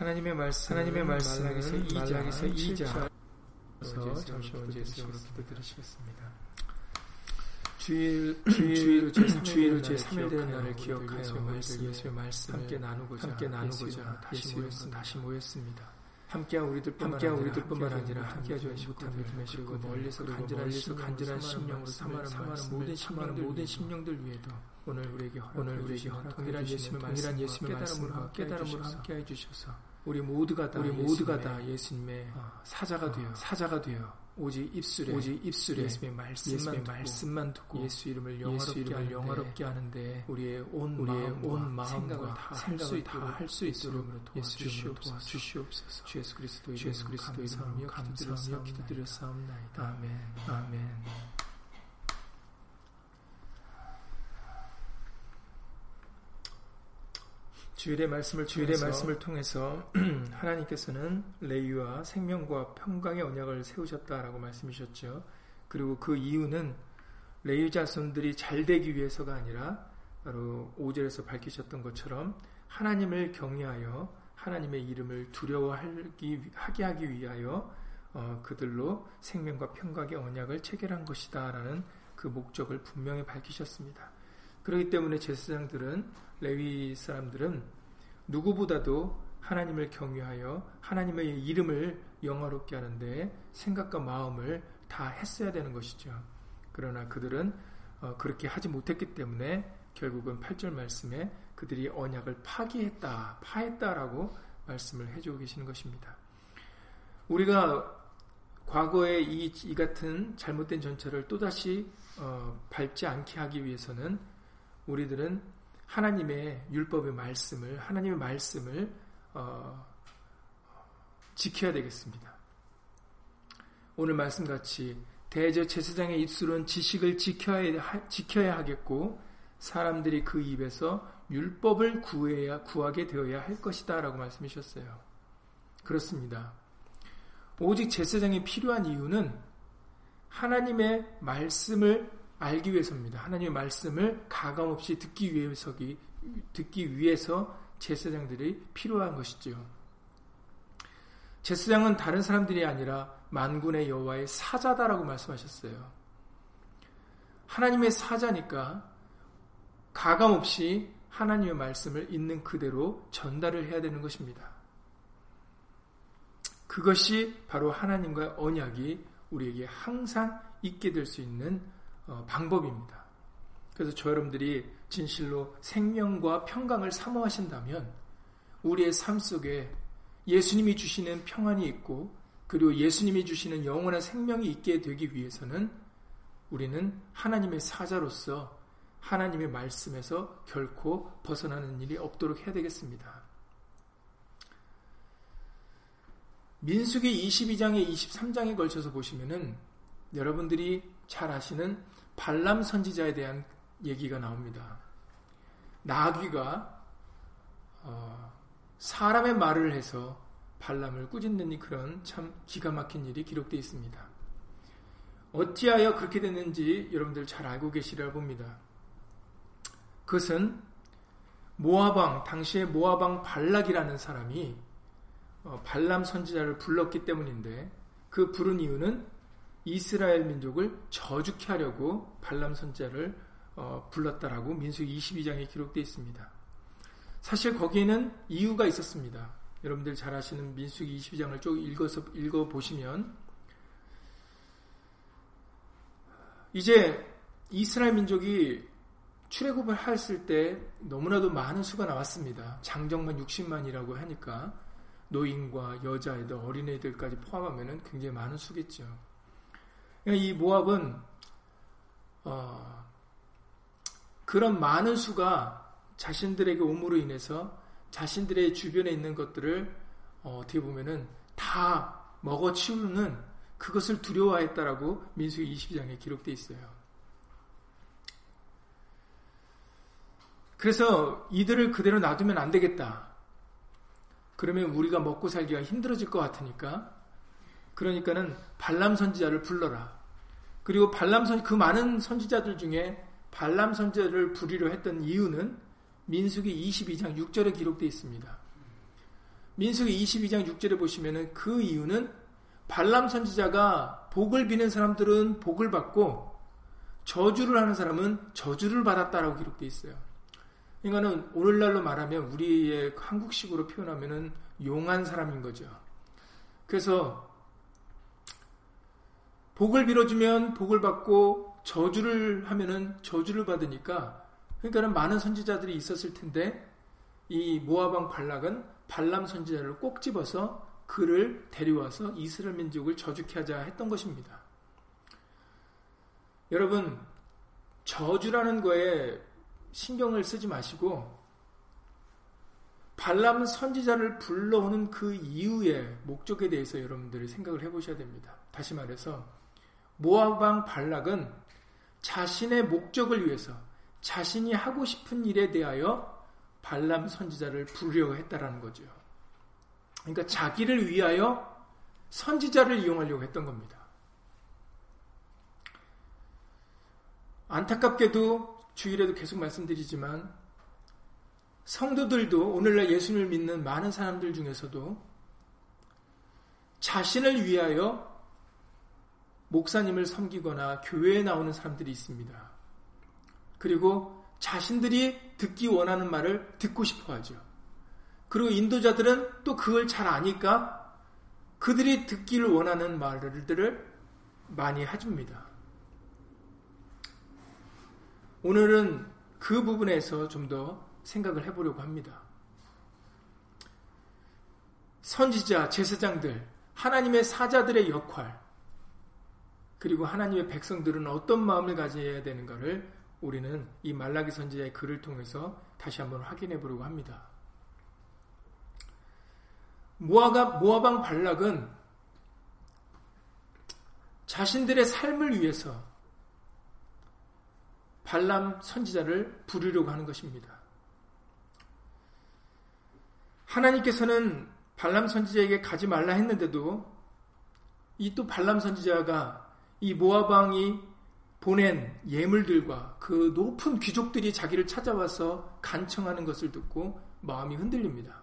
하나님의 말씀, 하나님의 말씀, 말라기서 2장, 2장, 서 잠시 먼저 예수님으로 기도 드리시겠습니다. 주일, 주일, 주일 제 3일 되는 날을 기억하여 말씀, 예수의 말씀 함께 나누고자, 함께 나누고자 다시 모였습니다. 다시 모였습니다. 함께한 우리들뿐만 함께한 우리들뿐만 아니라 함께하지 못한 믿음의 그리고 멀리서 간절한 간절한 심령으로 삼하는 모든 심령들 모든 심령들 위에도 오늘 우리에게 오늘 우리에게 동일한 동일한 예수님의 깨달음으로 함께해 주셔서 우리 모두가 다 우리 모두가 다 예수님의 사자가 되어 사자가 되어 오직 입술에 오직 입술에 예수의 말씀만, 예수의 말씀만 듣고 예수 이름을 영화롭게, 예수 이름을 영화롭게 하는데 우리의 온 우리의 온 마음과 생각을 다할수 있도록 예수 이름으로 도와주시옵소서. 주 예수 그리스도 주 예수 그리스도 이름으로 감사하며 기도드렸사옵나이다. 아멘. 아멘. 주일의 말씀을 주일의 말씀을 통해서 하나님께서는 레위와 생명과 평강의 언약을 세우셨다라고 말씀하셨죠. 그리고 그 이유는 레위 자손들이 잘 되기 위해서가 아니라 바로 5절에서 밝히셨던 것처럼 하나님을 경외하여 하나님의 이름을 두려워하기 하게 하기 위하여 어, 그들로 생명과 평강의 언약을 체결한 것이다라는 그 목적을 분명히 밝히셨습니다. 그렇기 때문에 제사장들은 레위 사람들은 누구보다도 하나님을 경외하여 하나님의 이름을 영화롭게 하는데 생각과 마음을 다 했어야 되는 것이죠. 그러나 그들은 어, 그렇게 하지 못했기 때문에 결국은 8절 말씀에 그들이 언약을 파기했다, 파했다라고 말씀을 해주고 계시는 것입니다. 우리가 과거에 이, 이 같은 잘못된 전철을 또다시 어, 밟지 않게 하기 위해서는 우리들은 하나님의 율법의 말씀을 하나님의 말씀을 어, 지켜야 되겠습니다. 오늘 말씀같이 대저 제사장의 입술은 지식을 지켜야, 지켜야 하겠고 사람들이 그 입에서 율법을 구해야 구하게 되어야 할 것이다 라고 말씀하셨어요. 그렇습니다. 오직 제사장이 필요한 이유는 하나님의 말씀을 알기 위해서입니다. 하나님의 말씀을 가감없이 듣기 위해서기 듣기 위해서 제사장들이 필요한 것이죠. 제사장은 다른 사람들이 아니라 만군의 여호와의 사자다라고 말씀하셨어요. 하나님의 사자니까 가감없이 하나님의 말씀을 있는 그대로 전달을 해야 되는 것입니다. 그것이 바로 하나님과의 언약이 우리에게 항상 있게 될 수 있는 어, 방법입니다. 그래서 저 여러분들이 진실로 생명과 평강을 사모하신다면 우리의 삶 속에 예수님이 주시는 평안이 있고 그리고 예수님이 주시는 영원한 생명이 있게 되기 위해서는 우리는 하나님의 사자로서 하나님의 말씀에서 결코 벗어나는 일이 없도록 해야 되겠습니다. 민수기 22장에 23장에 걸쳐서 보시면은 여러분들이 잘 아시는 발람 선지자에 대한 얘기가 나옵니다. 나귀가 어, 사람의 말을 해서 발람을 꾸짖는 그런 참 기가 막힌 일이 기록되어 있습니다. 어찌하여 그렇게 됐는지 여러분들 잘 알고 계시리라 봅니다. 그것은 모아방 당시의 모아방 발락이라는 사람이 어, 발람 선지자를 불렀기 때문인데 그 부른 이유는 이스라엘 민족을 저주케 하려고 발람 선자를 어, 불렀다라고 민수 22장에 기록되어 있습니다. 사실 거기에는 이유가 있었습니다. 여러분들 잘 아시는 민수기 22장을 쭉 읽어서 읽어 보시면 이제 이스라엘 민족이 출애굽을 했을 때 너무나도 많은 수가 나왔습니다. 장정만 60만이라고 하니까 노인과 여자애들, 어린애들까지 포함하면 굉장히 많은 수겠죠. 그러니까 이 모압은 어, 그런 많은 수가 자신들에게 옴으로 인해서 자신들의 주변에 있는 것들을 어, 떻게 보면은 다 먹어치우는 그것을 두려워했다라고 민수기 22장에 기록되어 있어요. 그래서 이들을 그대로 놔두면 안 되겠다. 그러면 우리가 먹고 살기가 힘들어질 것 같으니까 그러니까는 발람 선지자를 불러라. 그리고 발람 선, 그 많은 선지자들 중에 발람 선지자를 부리려 했던 이유는 민수기 22장 6절에 기록되어 있습니다. 민수기 22장 6절에 보시면은 그 이유는 발람 선지자가 복을 비는 사람들은 복을 받고 저주를 하는 사람은 저주를 받았다라고 기록되어 있어요. 그러니까는 오늘날로 말하면 우리의 한국식으로 표현하면은 용한 사람인 거죠. 그래서 복을 빌어주면 복을 받고 저주를 하면은 저주를 받으니까 그러니까는 많은 선지자들이 있었을 텐데 이 모아방 발락은 발람 선지자를 꼭 집어서 그를 데려와서 이스라엘 민족을 저주케 하자 했던 것입니다. 여러분 저주라는 거에 신경을 쓰지 마시고 발람 선지자를 불러오는 그 이유의 목적에 대해서 여러분들이 생각을 해보셔야 됩니다. 다시 말해서 모아방 발락은 자신의 목적을 위해서 자신이 하고 싶은 일에 대하여 발람 선지자를 부르려고 했다라는 거죠. 그러니까 자기를 위하여 선지자를 이용하려고 했던 겁니다. 안타깝게도 주일에도 계속 말씀드리지만 성도들도 오늘날 예수를 믿는 많은 사람들 중에서도 자신을 위하여 목사님을 섬기거나 교회에 나오는 사람들이 있습니다. 그리고 자신들이 듣기 원하는 말을 듣고 싶어 하죠. 그리고 인도자들은 또 그걸 잘 아니까 그들이 듣기를 원하는 말들을 많이 해줍니다. 오늘은 그 부분에서 좀 더 생각을 해보려고 합니다. 선지자, 제사장들, 하나님의 사자들의 역할, 그리고 하나님의 백성들은 어떤 마음을 가져야 되는가를 우리는 이 말라기 선지자의 글을 통해서 다시 한번 확인해 보려고 합니다. 모아가, 모아방 발락은 자신들의 삶을 위해서 발람 선지자를 부르려고 하는 것입니다. 하나님께서는 발람 선지자에게 가지 말라 했는데도 이 또 발람 선지자가 이 모아방이 보낸 예물들과 그 높은 귀족들이 자기를 찾아와서 간청하는 것을 듣고 마음이 흔들립니다.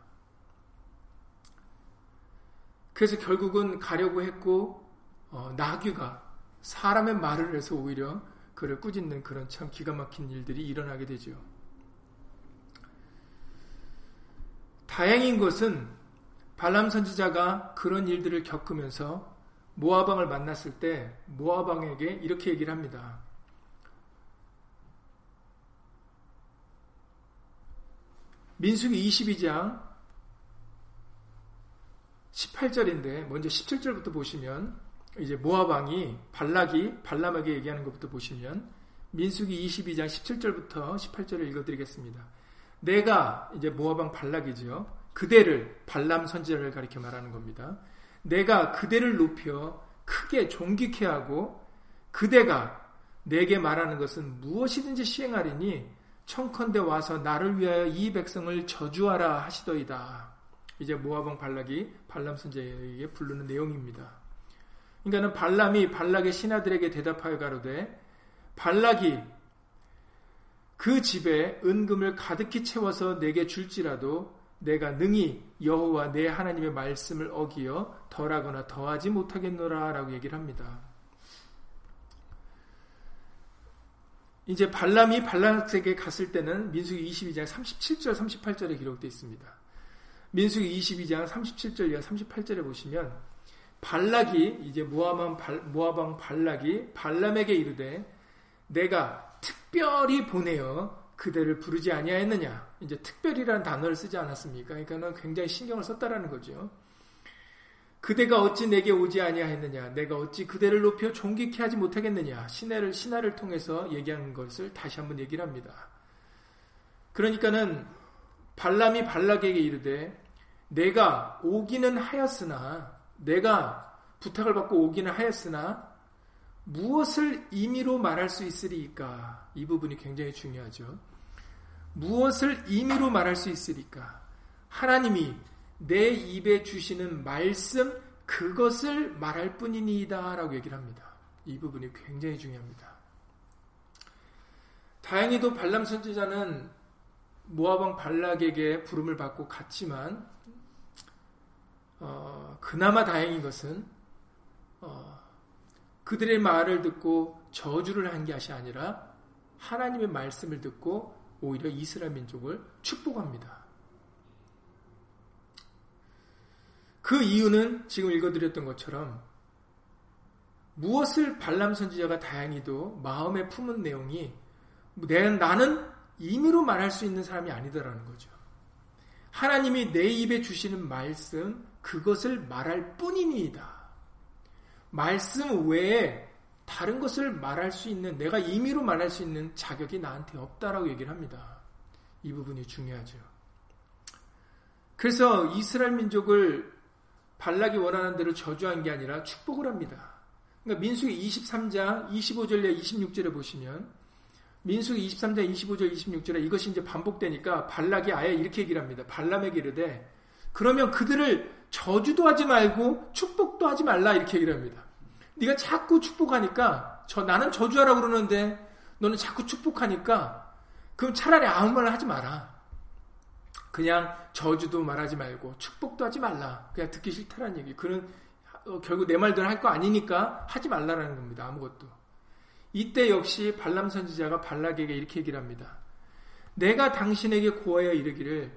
그래서 결국은 가려고 했고 어, 나귀가 사람의 말을 해서 오히려 그를 꾸짖는 그런 참 기가 막힌 일들이 일어나게 되죠. 다행인 것은 발람 선지자가 그런 일들을 겪으면서 모아방을 만났을 때 모아방에게 이렇게 얘기를 합니다. 민수기 22장 18절인데 먼저 17절부터 보시면 이제 모아방이 발락이 발람에게 얘기하는 것부터 보시면 민수기 22장 17절부터 18절을 읽어드리겠습니다. 내가 이제 모아방 발락이죠. 그대를 발람 선지자를 가리켜 말하는 겁니다. 내가 그대를 높여 크게 존귀케 하고 그대가 내게 말하는 것은 무엇이든지 시행하리니 청컨대 와서 나를 위하여 이 백성을 저주하라 하시더이다. 이제 모아방 발락이 발람 선제에게 부르는 내용입니다. 그러니까는 발람이 발락의 신하들에게 대답하여 가로되 발락이 그 집에 은금을 가득히 채워서 내게 줄지라도 내가 능히 여호와 내 하나님의 말씀을 어기어 덜하거나 더하지 못하겠노라 라고 얘기를 합니다. 이제 발람이 발락에게 갔을 때는 민수기 22장 37절 38절에 기록되어 있습니다. 민수기 22장 37절 이하 38절에 보시면 발락이 이제 모아방 발락이 발람에게 이르되 내가 특별히 보내어 그대를 부르지 아니하였느냐. 이제 특별이라는 단어를 쓰지 않았습니까? 그러니까는 굉장히 신경을 썼다라는 거죠. 그대가 어찌 내게 오지 아니하였느냐? 내가 어찌 그대를 높여 존귀케 하지 못하겠느냐? 신하를 신하를 통해서 얘기하는 것을 다시 한번 얘기를 합니다. 그러니까는 발람이 발락에게 이르되 내가 오기는 하였으나 내가 부탁을 받고 오기는 하였으나 무엇을 임의로 말할 수 있으리까? 이 부분이 굉장히 중요하죠. 무엇을 임의로 말할 수 있으리까? 하나님이 내 입에 주시는 말씀 그것을 말할 뿐이니이다 라고 얘기를 합니다. 이 부분이 굉장히 중요합니다. 다행히도 발람 선지자는 모아방 발락에게 부름을 받고 갔지만 어, 그나마 다행인 것은 어, 그들의 말을 듣고 저주를 한 것이 아니라 하나님의 말씀을 듣고 오히려 이스라엘 민족을 축복합니다. 그 이유는 지금 읽어드렸던 것처럼 무엇을 발람 선지자가 다행히도 마음에 품은 내용이 내, 나는 임의로 말할 수 있는 사람이 아니다라는 거죠. 하나님이 내 입에 주시는 말씀 그것을 말할 뿐이니이다. 말씀 외에 다른 것을 말할 수 있는 내가 임의로 말할 수 있는 자격이 나한테 없다라고 얘기를 합니다. 이 부분이 중요하죠. 그래서 이스라엘 민족을 발락이 원하는 대로 저주한 게 아니라 축복을 합니다. 그러니까 민수기 23장 25절에 26절에 보시면 민수기 23장 25절 26절에 이것이 이제 반복되니까 발락이 아예 이렇게 얘기를 합니다. 발람에게 이르되 그러면 그들을 저주도 하지 말고 축복도 하지 말라 이렇게 얘기를 합니다. 네가 자꾸 축복하니까 저 나는 저주하라 그러는데 너는 자꾸 축복하니까 그럼 차라리 아무 말 하지 마라. 그냥 저주도 말하지 말고 축복도 하지 말라. 그냥 듣기 싫다라는 얘기. 그는 어, 결국 내 말대로 할 거 아니니까 하지 말라라는 겁니다. 아무것도. 이때 역시 발람 선지자가 발락에게 이렇게 얘기를 합니다. 내가 당신에게 고하여 이르기를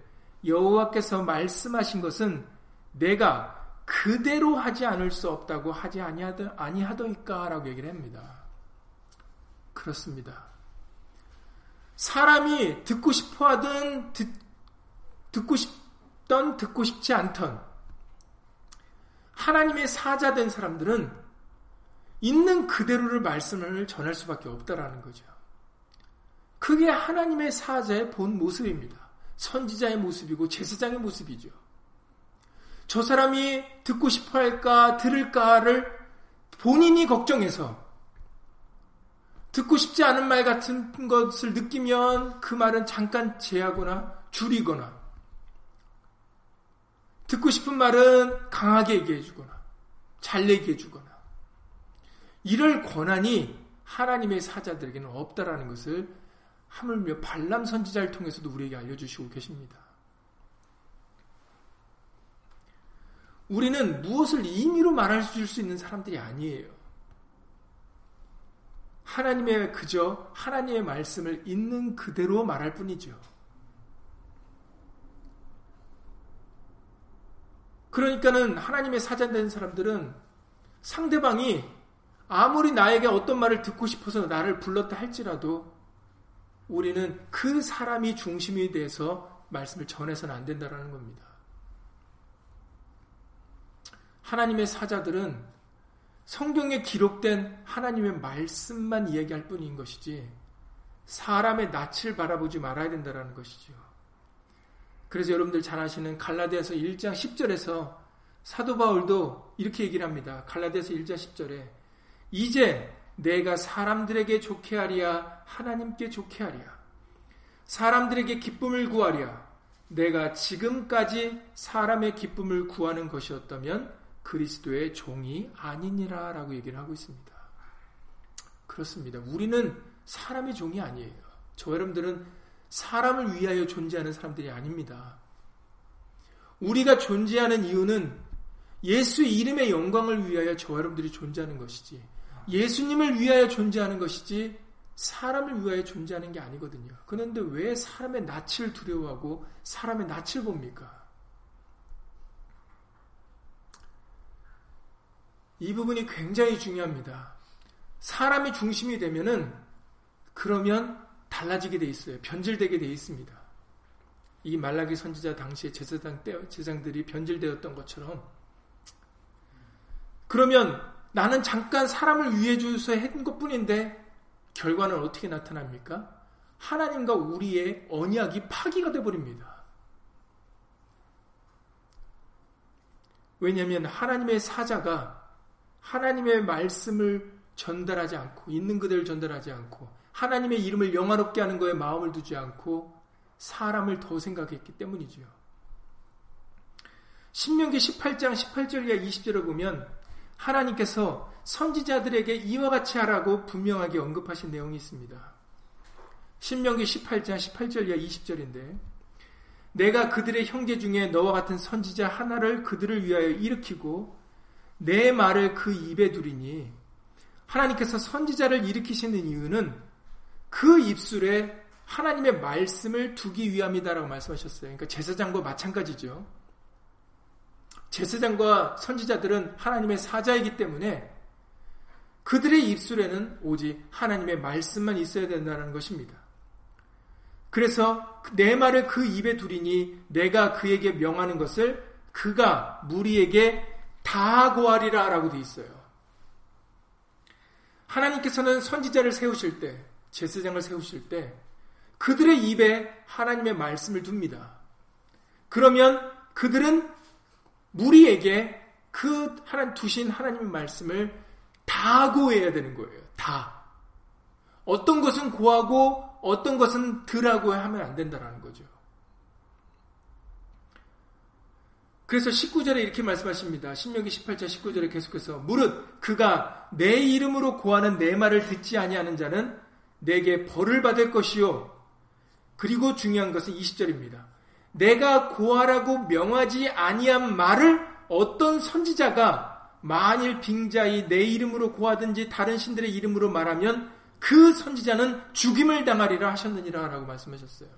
여호와께서 말씀하신 것은 내가 그대로 하지 않을 수 없다고 하지 아니하더, 아니하더이까라고 얘기를 합니다. 그렇습니다. 사람이 듣고 싶어 하든 듣, 듣고 싶던 듣고 싶지 않던 하나님의 사자된 사람들은 있는 그대로를 말씀을 전할 수밖에 없다라는 거죠. 그게 하나님의 사자의 본 모습입니다. 선지자의 모습이고 제사장의 모습이죠. 저 사람이 듣고 싶어 할까, 들을까를 본인이 걱정해서 듣고 싶지 않은 말 같은 것을 느끼면 그 말은 잠깐 제하거나 줄이거나 듣고 싶은 말은 강하게 얘기해주거나 잘 얘기해주거나 이럴 권한이 하나님의 사자들에게는 없다라는 것을 하물며 발람 선지자를 통해서도 우리에게 알려주시고 계십니다. 우리는 무엇을 임의로 말할 수 있는 사람들이 아니에요. 하나님의 그저 하나님의 말씀을 있는 그대로 말할 뿐이죠. 그러니까는 하나님의 사자된 사람들은 상대방이 아무리 나에게 어떤 말을 듣고 싶어서 나를 불렀다 할지라도 우리는 그 사람이 중심이 돼서 말씀을 전해서는 안 된다라는 겁니다. 하나님의 사자들은 성경에 기록된 하나님의 말씀만 이야기할 뿐인 것이지 사람의 낯을 바라보지 말아야 된다는 것이죠. 그래서 여러분들 잘 아시는 갈라디아서 1장 10절에서 사도 바울도 이렇게 얘기를 합니다. 갈라디아서 1장 10절에 이제 내가 사람들에게 좋게 하리야 하나님께 좋게 하리야 사람들에게 기쁨을 구하랴 내가 지금까지 사람의 기쁨을 구하는 것이었다면 그리스도의 종이 아니니라 라고 얘기를 하고 있습니다. 그렇습니다. 우리는 사람의 종이 아니에요. 저 여러분들은 사람을 위하여 존재하는 사람들이 아닙니다. 우리가 존재하는 이유는 예수 이름의 영광을 위하여 저 여러분들이 존재하는 것이지, 예수님을 위하여 존재하는 것이지, 사람을 위하여 존재하는 게 아니거든요. 그런데 왜 사람의 낯을 두려워하고 사람의 낯을 봅니까? 이 부분이 굉장히 중요합니다. 사람이 중심이 되면은 그러면 달라지게 돼 있어요. 변질되게 돼 있습니다. 이 말라기 선지자 당시에 제사장 때 제장들이 변질되었던 것처럼 그러면 나는 잠깐 사람을 위해 주서 한 것뿐인데 결과는 어떻게 나타납니까? 하나님과 우리의 언약이 파기가 돼 버립니다. 왜냐하면 하나님의 사자가 하나님의 말씀을 전달하지 않고 있는 그대로 전달하지 않고 하나님의 이름을 영화롭게 하는 거에 마음을 두지 않고 사람을 더 생각했기 때문이지요. 신명기 18장 18절 이하 20절을 보면 하나님께서 선지자들에게 이와 같이 하라고 분명하게 언급하신 내용이 있습니다. 신명기 18장 18절 이하 20절인데 내가 그들의 형제 중에 너와 같은 선지자 하나를 그들을 위하여 일으키고 내 말을 그 입에 두리니 하나님께서 선지자를 일으키시는 이유는 그 입술에 하나님의 말씀을 두기 위함이다라고 말씀하셨어요. 그러니까 제사장과 마찬가지죠. 제사장과 선지자들은 하나님의 사자이기 때문에 그들의 입술에는 오직 하나님의 말씀만 있어야 된다는 것입니다. 그래서 내 말을 그 입에 두리니 내가 그에게 명하는 것을 그가 무리에게 다 고하리라 라고 되어 있어요. 하나님께서는 선지자를 세우실 때, 제사장을 세우실 때 그들의 입에 하나님의 말씀을 둡니다. 그러면 그들은 무리에게 그 하나님 두신 하나님의 말씀을 다 고해야 되는 거예요. 다. 어떤 것은 고하고 어떤 것은 덜하고 하면 안 된다는 거죠. 그래서 19절에 이렇게 말씀하십니다. 신명기 18장 19절에 계속해서 무릇 그가 내 이름으로 고하는 내 말을 듣지 아니하는 자는 내게 벌을 받을 것이요. 그리고 중요한 것은 20절입니다. 내가 고하라고 명하지 아니한 말을 어떤 선지자가 만일 빙자히 내 이름으로 고하든지 다른 신들의 이름으로 말하면 그 선지자는 죽임을 당하리라 하셨느니라 라고 말씀하셨어요.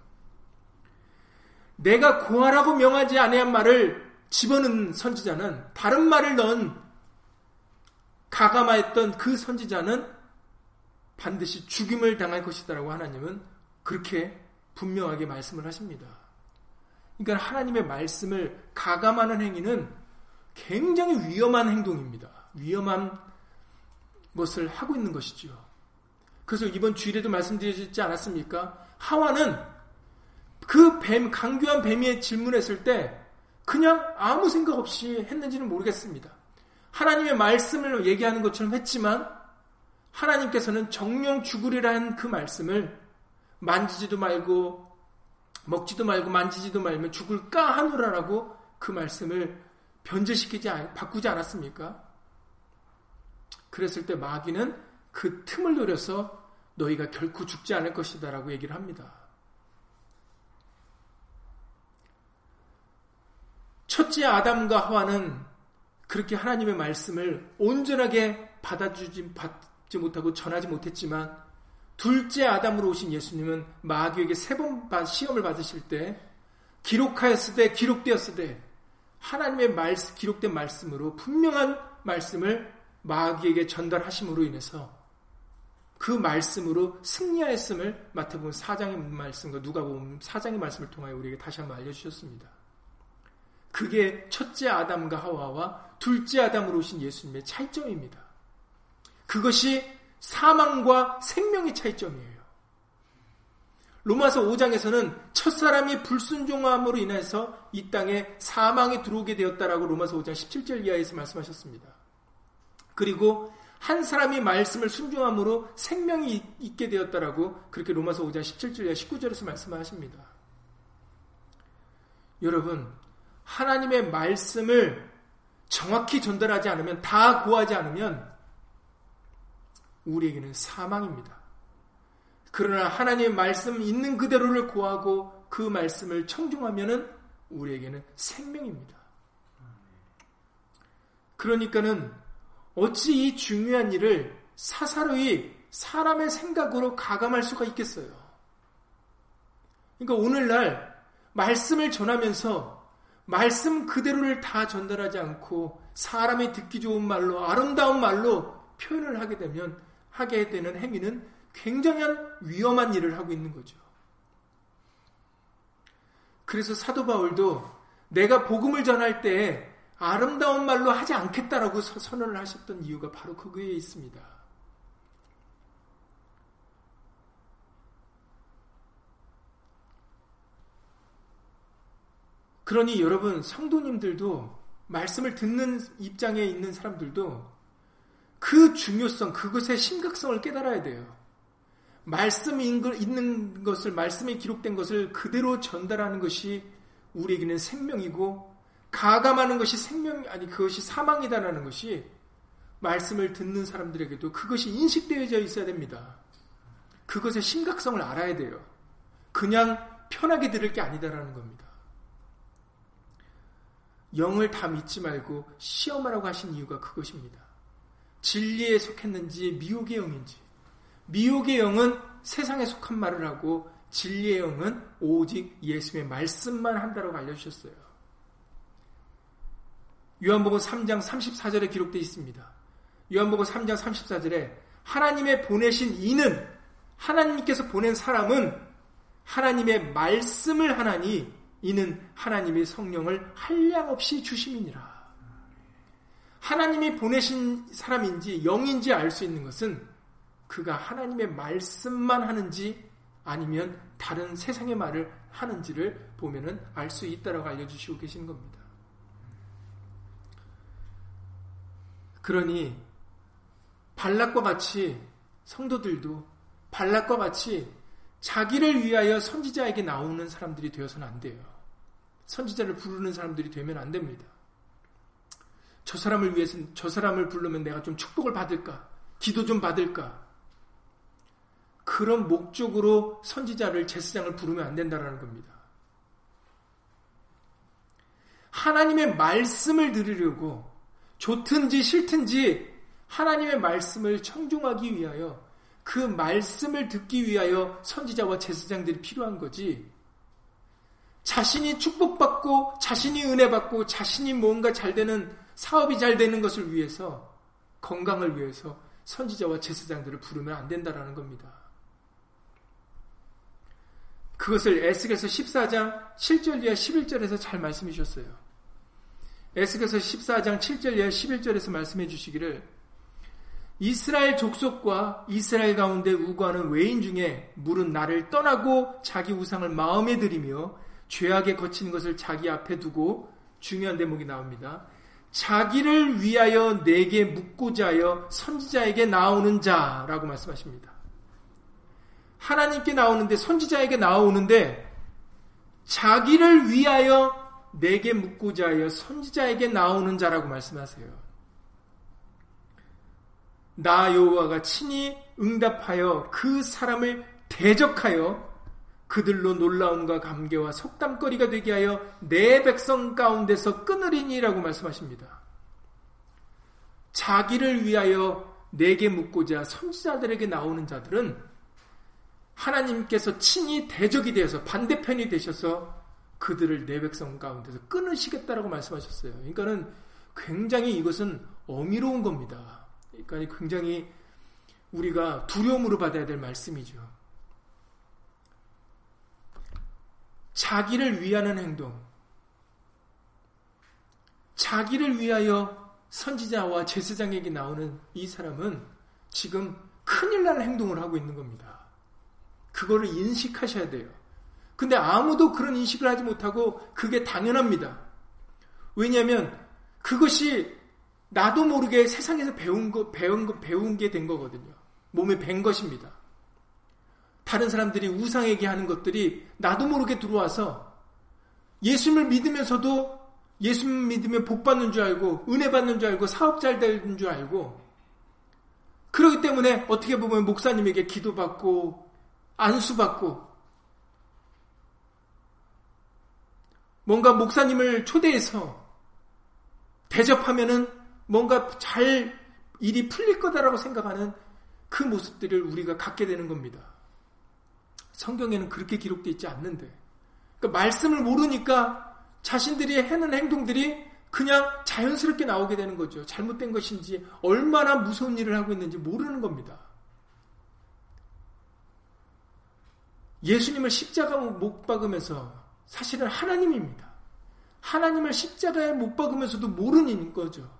내가 고하라고 명하지 아니한 말을 집어넣은 선지자는 다른 말을 넣은 가감하였던 그 선지자는 반드시 죽임을 당할 것이다라고 하나님은 그렇게 분명하게 말씀을 하십니다. 그러니까 하나님의 말씀을 가감하는 행위는 굉장히 위험한 행동입니다. 위험한 것을 하고 있는 것이죠. 그래서 이번 주일에도 말씀드리지 않았습니까? 하와는 그 뱀, 강교한 뱀이 질문했을 때 그냥 아무 생각 없이 했는지는 모르겠습니다. 하나님의 말씀을 얘기하는 것처럼 했지만 하나님께서는 정령 죽으리라는 그 말씀을 만지지도 말고 먹지도 말고 만지지도 말면 죽을까 하노라라고 그 말씀을 변제시키지 바꾸지 않았습니까? 그랬을 때 마귀는 그 틈을 노려서 너희가 결코 죽지 않을 것이다라고 얘기를 합니다. 첫째 아담과 하와는 그렇게 하나님의 말씀을 온전하게 받아주지 받지 못하고 전하지 못했지만 둘째 아담으로 오신 예수님은 마귀에게 세 번 시험을 받으실 때 기록하였을 때 기록되었을 때 하나님의 말씀 기록된 말씀으로 분명한 말씀을 마귀에게 전달하심으로 인해서 그 말씀으로 승리하였음을 마태복음 4장의 말씀과 누가복음 4장의 말씀을 통하여 우리에게 다시 한번 알려주셨습니다. 그게 첫째 아담과 하와와 둘째 아담으로 오신 예수님의 차이점입니다. 그것이 사망과 생명의 차이점이에요. 로마서 5장에서는 첫사람이 불순종함으로 인해서 이 땅에 사망이 들어오게 되었다라고 로마서 5장 17절 이하에서 말씀하셨습니다. 그리고 한 사람이 말씀을 순종함으로 생명이 있게 되었다라고 그렇게 로마서 5장 17절 이하 19절에서 말씀하십니다. 여러분, 하나님의 말씀을 정확히 전달하지 않으면, 다 구하지 않으면, 우리에게는 사망입니다. 그러나 하나님의 말씀 있는 그대로를 구하고 그 말씀을 청중하면은 우리에게는 생명입니다. 그러니까는 어찌 이 중요한 일을 사사로이 사람의 생각으로 가감할 수가 있겠어요. 그러니까 오늘날 말씀을 전하면서 말씀 그대로를 다 전달하지 않고 사람이 듣기 좋은 말로 아름다운 말로 표현을 하게 되면 하게 되는 행위는 굉장한 위험한 일을 하고 있는 거죠. 그래서 사도 바울도 내가 복음을 전할 때 아름다운 말로 하지 않겠다라고 선언을 하셨던 이유가 바로 그거에 있습니다. 그러니 여러분 성도님들도 말씀을 듣는 입장에 있는 사람들도 그 중요성, 그것의 심각성을 깨달아야 돼요. 말씀이 있는 것을, 말씀에 기록된 것을 그대로 전달하는 것이 우리에게는 생명이고, 가감하는 것이 생명, 아니, 그것이 사망이다라는 것이 말씀을 듣는 사람들에게도 그것이 인식되어져 있어야 됩니다. 그것의 심각성을 알아야 돼요. 그냥 편하게 들을 게 아니다라는 겁니다. 영을 다 믿지 말고 시험하라고 하신 이유가 그것입니다. 진리에 속했는지 미혹의 영인지. 미혹의 영은 세상에 속한 말을 하고 진리의 영은 오직 예수의 말씀만 한다고 알려주셨어요. 요한복음 3장 34절에 기록되어 있습니다. 요한복음 3장 34절에 하나님의 보내신 이는 하나님께서 보낸 사람은 하나님의 말씀을 하나니 이는 하나님의 성령을 한량 없이 주심이니라. 하나님이 보내신 사람인지 영인지 알 수 있는 것은 그가 하나님의 말씀만 하는지 아니면 다른 세상의 말을 하는지를 보면은 알 수 있다라고 알려주시고 계신 겁니다. 그러니 발락과 같이 성도들도 발락과 같이 자기를 위하여 선지자에게 나오는 사람들이 되어서는 안 돼요. 선지자를 부르는 사람들이 되면 안 됩니다. 저 사람을 위해서 저 사람을 부르면 내가 좀 축복을 받을까? 기도 좀 받을까? 그런 목적으로 선지자를 제사장을 부르면 안 된다라는 겁니다. 하나님의 말씀을 들으려고 좋든지 싫든지 하나님의 말씀을 청중하기 위하여 그 말씀을 듣기 위하여 선지자와 제사장들이 필요한 거지. 자신이 축복받고 자신이 은혜 받고 자신이 뭔가 잘 되는 사업이 잘 되는 것을 위해서 건강을 위해서 선지자와 제사장들을 부르면 안 된다라는 겁니다. 그것을 에스겔서 14장 7절 이하 11절에서 잘 말씀해 주셨어요. 에스겔서 14장 7절 이하 11절에서 말씀해 주시기를 이스라엘 족속과 이스라엘 가운데 우고하는 외인 중에 물은 나를 떠나고 자기 우상을 마음에 들이며 죄악에 거치는 것을 자기 앞에 두고 중요한 대목이 나옵니다. 자기를 위하여 내게 묻고자 하여 선지자에게 나오는 자라고 말씀하십니다. 하나님께 나오는데 선지자에게 나오는데 자기를 위하여 내게 묻고자 하여 선지자에게 나오는 자라고 말씀하세요. 나 여호와가 친히 응답하여 그 사람을 대적하여 그들로 놀라움과 감개와 속담거리가 되게 하여 내 백성 가운데서 끊으리니라고 말씀하십니다. 자기를 위하여 내게 묻고자 선지자들에게 나오는 자들은 하나님께서 친히 대적이 되어서 반대편이 되셔서 그들을 내 백성 가운데서 끊으시겠다라고 말씀하셨어요. 그러니까는 굉장히 이것은 어미로운 겁니다. 그러니까 굉장히 우리가 두려움으로 받아야 될 말씀이죠. 자기를 위하는 행동, 자기를 위하여 선지자와 제사장에게 나오는 이 사람은 지금 큰일 날 행동을 하고 있는 겁니다. 그거를 인식하셔야 돼요. 근데 아무도 그런 인식을 하지 못하고 그게 당연합니다. 왜냐하면 그것이 나도 모르게 세상에서 배운 거, 배운 거, 배운 게 된 거거든요. 몸에 밴 것입니다. 다른 사람들이 우상에게 하는 것들이 나도 모르게 들어와서 예수님을 믿으면서도 예수님 믿으면 복 받는 줄 알고 은혜 받는 줄 알고 사업 잘 되는 줄 알고 그렇기 때문에 어떻게 보면 목사님에게 기도받고 안수받고 뭔가 목사님을 초대해서 대접하면은 뭔가 잘 일이 풀릴 거다라고 생각하는 그 모습들을 우리가 갖게 되는 겁니다. 성경에는 그렇게 기록되어 있지 않는데. 그러니까 말씀을 모르니까 자신들이 하는 행동들이 그냥 자연스럽게 나오게 되는 거죠. 잘못된 것인지 얼마나 무서운 일을 하고 있는지 모르는 겁니다. 예수님을 십자가 못 박으면서 사실은 하나님입니다. 하나님을 십자가에 못 박으면서도 모르는 거죠.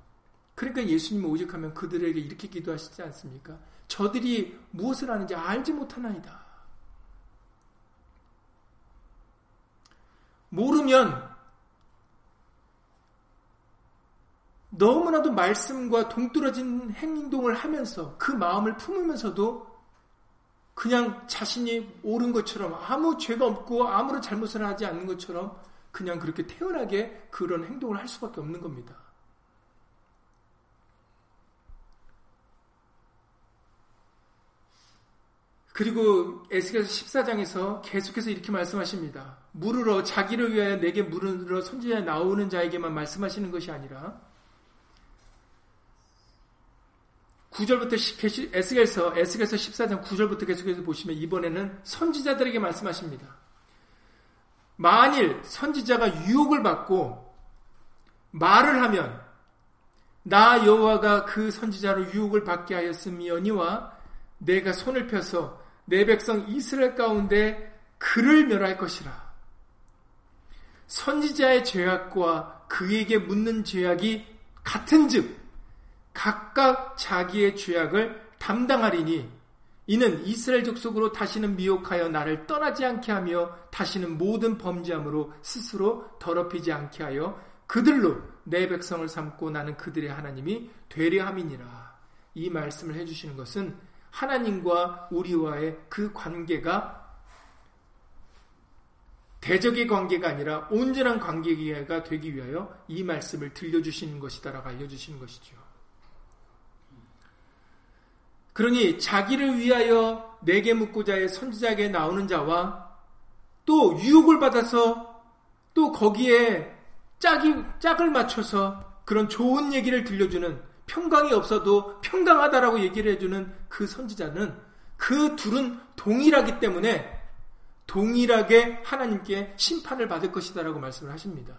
그러니까 예수님을 오직하면 그들에게 이렇게 기도하시지 않습니까? 저들이 무엇을 하는지 알지 못하나이다. 모르면 너무나도 말씀과 동떨어진 행동을 하면서 그 마음을 품으면서도 그냥 자신이 옳은 것처럼 아무 죄가 없고 아무런 잘못을 하지 않는 것처럼 그냥 그렇게 태연하게 그런 행동을 할 수밖에 없는 겁니다. 그리고 에스겔서 14장에서 계속해서 이렇게 말씀하십니다. 물으러 자기를 위하여 내게 물으러 선지자에 나오는 자에게만 말씀하시는 것이 아니라 9절부터 에스겔서 에스겔서 14장 9절부터 계속해서 보시면 이번에는 선지자들에게 말씀하십니다. 만일 선지자가 유혹을 받고 말을 하면 나 여호와가 그 선지자로 유혹을 받게 하였음이니와 내가 손을 펴서 내 백성 이스라엘 가운데 그를 멸할 것이라. 선지자의 죄악과 그에게 묻는 죄악이 같은 즉 각각 자기의 죄악을 담당하리니 이는 이스라엘 족속으로 다시는 미혹하여 나를 떠나지 않게 하며 다시는 모든 범죄함으로 스스로 더럽히지 않게 하여 그들로 내 백성을 삼고 나는 그들의 하나님이 되려 함이니라. 이 말씀을 해주시는 것은 하나님과 우리와의 그 관계가 대적의 관계가 아니라 온전한 관계가 되기 위하여 이 말씀을 들려주시는 것이다라고 알려주시는 것이죠. 그러니 자기를 위하여 내게 묻고자의 선지자에게 나오는 자와 또 유혹을 받아서 또 거기에 짝이, 짝을 맞춰서 그런 좋은 얘기를 들려주는 평강이 없어도 평강하다라고 얘기를 해주는 그 선지자는 그 둘은 동일하기 때문에 동일하게 하나님께 심판을 받을 것이다라고 말씀을 하십니다.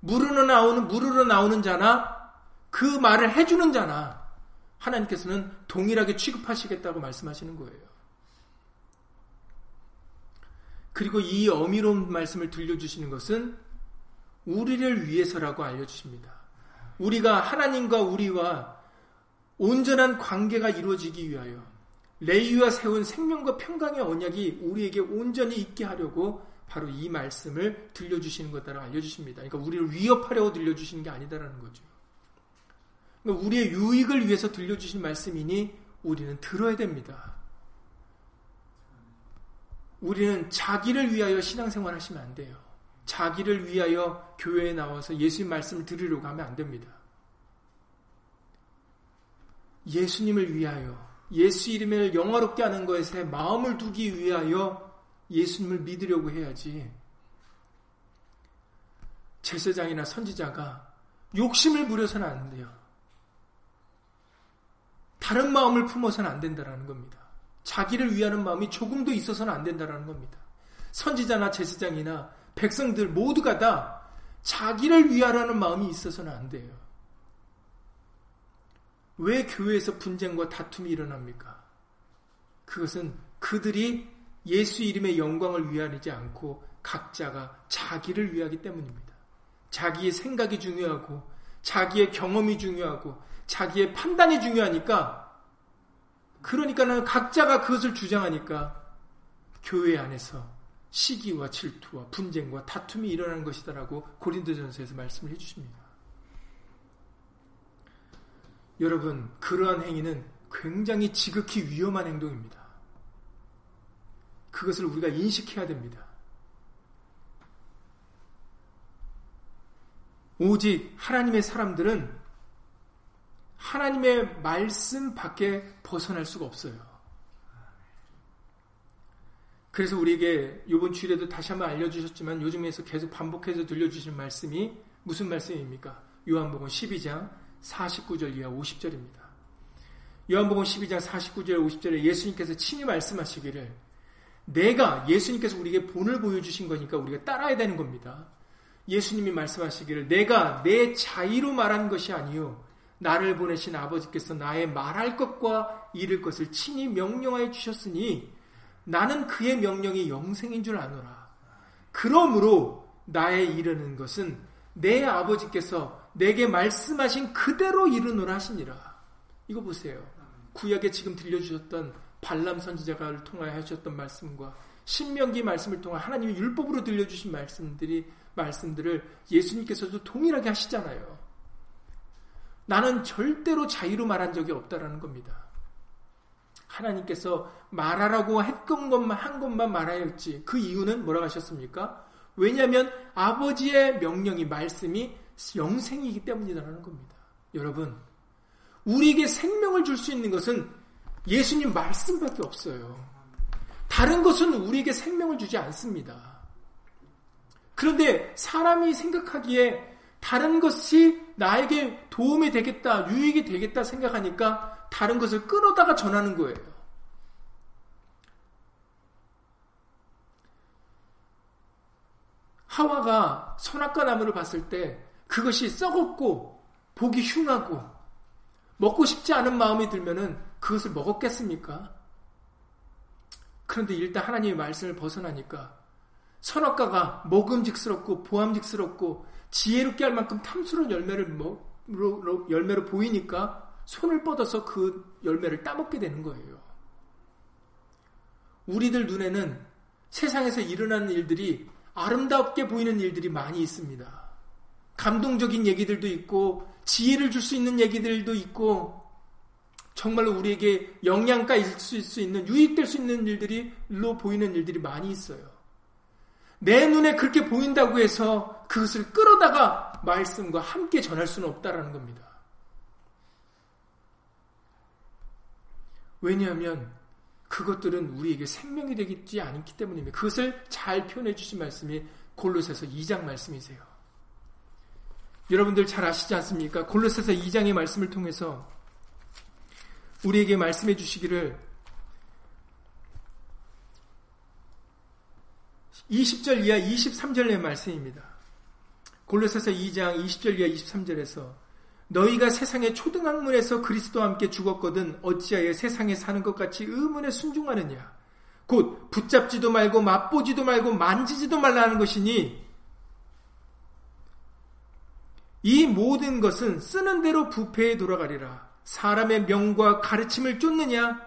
물으러 나오는 물으러 나오는 자나 그 말을 해주는 자나 하나님께서는 동일하게 취급하시겠다고 말씀하시는 거예요. 그리고 이 어미로운 말씀을 들려주시는 것은 우리를 위해서라고 알려주십니다. 우리가 하나님과 우리와 온전한 관계가 이루어지기 위하여 레이와 세운 생명과 평강의 언약이 우리에게 온전히 있게 하려고 바로 이 말씀을 들려주시는 것다라 알려주십니다. 그러니까 우리를 위협하려고 들려주시는 게 아니다라는 거죠. 그러니까 우리의 유익을 위해서 들려주신 말씀이니 우리는 들어야 됩니다. 우리는 자기를 위하여 신앙생활 하시면 안 돼요. 자기를 위하여 교회에 나와서 예수님 말씀을 들으려고 하면 안 됩니다. 예수님을 위하여 예수 이름을 영화롭게 하는 것에 마음을 두기 위하여 예수님을 믿으려고 해야지. 제사장이나 선지자가 욕심을 부려서는 안 돼요. 다른 마음을 품어서는 안 된다라는 겁니다. 자기를 위하는 마음이 조금도 있어서는 안 된다라는 겁니다. 선지자나 제사장이나 백성들 모두가 다 자기를 위하라는 마음이 있어서는 안 돼요. 왜 교회에서 분쟁과 다툼이 일어납니까? 그것은 그들이 예수 이름의 영광을 위하지 않고 각자가 자기를 위하기 때문입니다. 자기의 생각이 중요하고 자기의 경험이 중요하고 자기의 판단이 중요하니까 그러니까는 각자가 그것을 주장하니까 교회 안에서 시기와 질투와 분쟁과 다툼이 일어나는 것이다라고 고린도전서에서 말씀을 해주십니다. 여러분 그러한 행위는 굉장히 지극히 위험한 행동입니다. 그것을 우리가 인식해야 됩니다. 오직 하나님의 사람들은 하나님의 말씀 밖에 벗어날 수가 없어요. 그래서 우리에게 이번 주일에도 다시 한번 알려주셨지만 요즘에서 계속 반복해서 들려주신 말씀이 무슨 말씀입니까? 요한복음 12장 49절 이하 50절입니다. 요한복음 12장 49절 50절에 예수님께서 친히 말씀하시기를 내가 예수님께서 우리에게 본을 보여주신 거니까 우리가 따라야 되는 겁니다. 예수님이 말씀하시기를 내가 내 자의로 말한 것이 아니요 나를 보내신 아버지께서 나의 말할 것과 이를 것을 친히 명령하여 주셨으니 나는 그의 명령이 영생인 줄 아노라. 그러므로 나의 이르는 것은 내 아버지께서 내게 말씀하신 그대로 이르노라 하시니라. 이거 보세요. 구약에 지금 들려주셨던 발람 선지자가 통하여 하셨던 말씀과 신명기 말씀을 통해 하나님의 율법으로 들려주신 말씀들이 말씀들을 예수님께서도 동일하게 하시잖아요. 나는 절대로 자유로 말한 적이 없다라는 겁니다. 하나님께서 말하라고 했던 것만 한 것만 말하였지. 그 이유는 뭐라고 하셨습니까? 왜냐하면 아버지의 명령이 말씀이 영생이기 때문이라는 겁니다. 여러분, 우리에게 생명을 줄 수 있는 것은 예수님 말씀밖에 없어요. 다른 것은 우리에게 생명을 주지 않습니다. 그런데 사람이 생각하기에 다른 것이 나에게 도움이 되겠다, 유익이 되겠다 생각하니까 다른 것을 끌어다가 전하는 거예요. 하와가 선악과 나무를 봤을 때 그것이 썩었고 보기 흉하고 먹고 싶지 않은 마음이 들면은 그것을 먹었겠습니까? 그런데 일단 하나님의 말씀을 벗어나니까 선악과가 먹음직스럽고 보암직스럽고 지혜롭게 할 만큼 탐스러운 열매를 먹, 열매로 보이니까 손을 뻗어서 그 열매를 따먹게 되는 거예요. 우리들 눈에는 세상에서 일어나는 일들이 아름답게 보이는 일들이 많이 있습니다. 감동적인 얘기들도 있고 지혜를 줄 수 있는 얘기들도 있고 정말로 우리에게 영양가 있을 수 있는 유익될 수 있는 일들이 로 보이는 일들이 많이 있어요. 내 눈에 그렇게 보인다고 해서 그것을 끌어다가 말씀과 함께 전할 수는 없다라는 겁니다. 왜냐하면 그것들은 우리에게 생명이 되지 않기 때문입니다. 그것을 잘 표현해 주신 말씀이 골로새서 2장 말씀이세요. 여러분들 잘 아시지 않습니까? 골로새서 2장의 말씀을 통해서 우리에게 말씀해 주시기를 20절 이하 23절의 말씀입니다. 골로새서 2장 20절 이하 23절에서 너희가 세상의 초등학문에서 그리스도와 함께 죽었거든 어찌하여 세상에 사는 것 같이 의문에 순종하느냐 곧 붙잡지도 말고 맛보지도 말고 만지지도 말라는 것이니 이 모든 것은 쓰는 대로 부패에 돌아가리라 사람의 명과 가르침을 쫓느냐?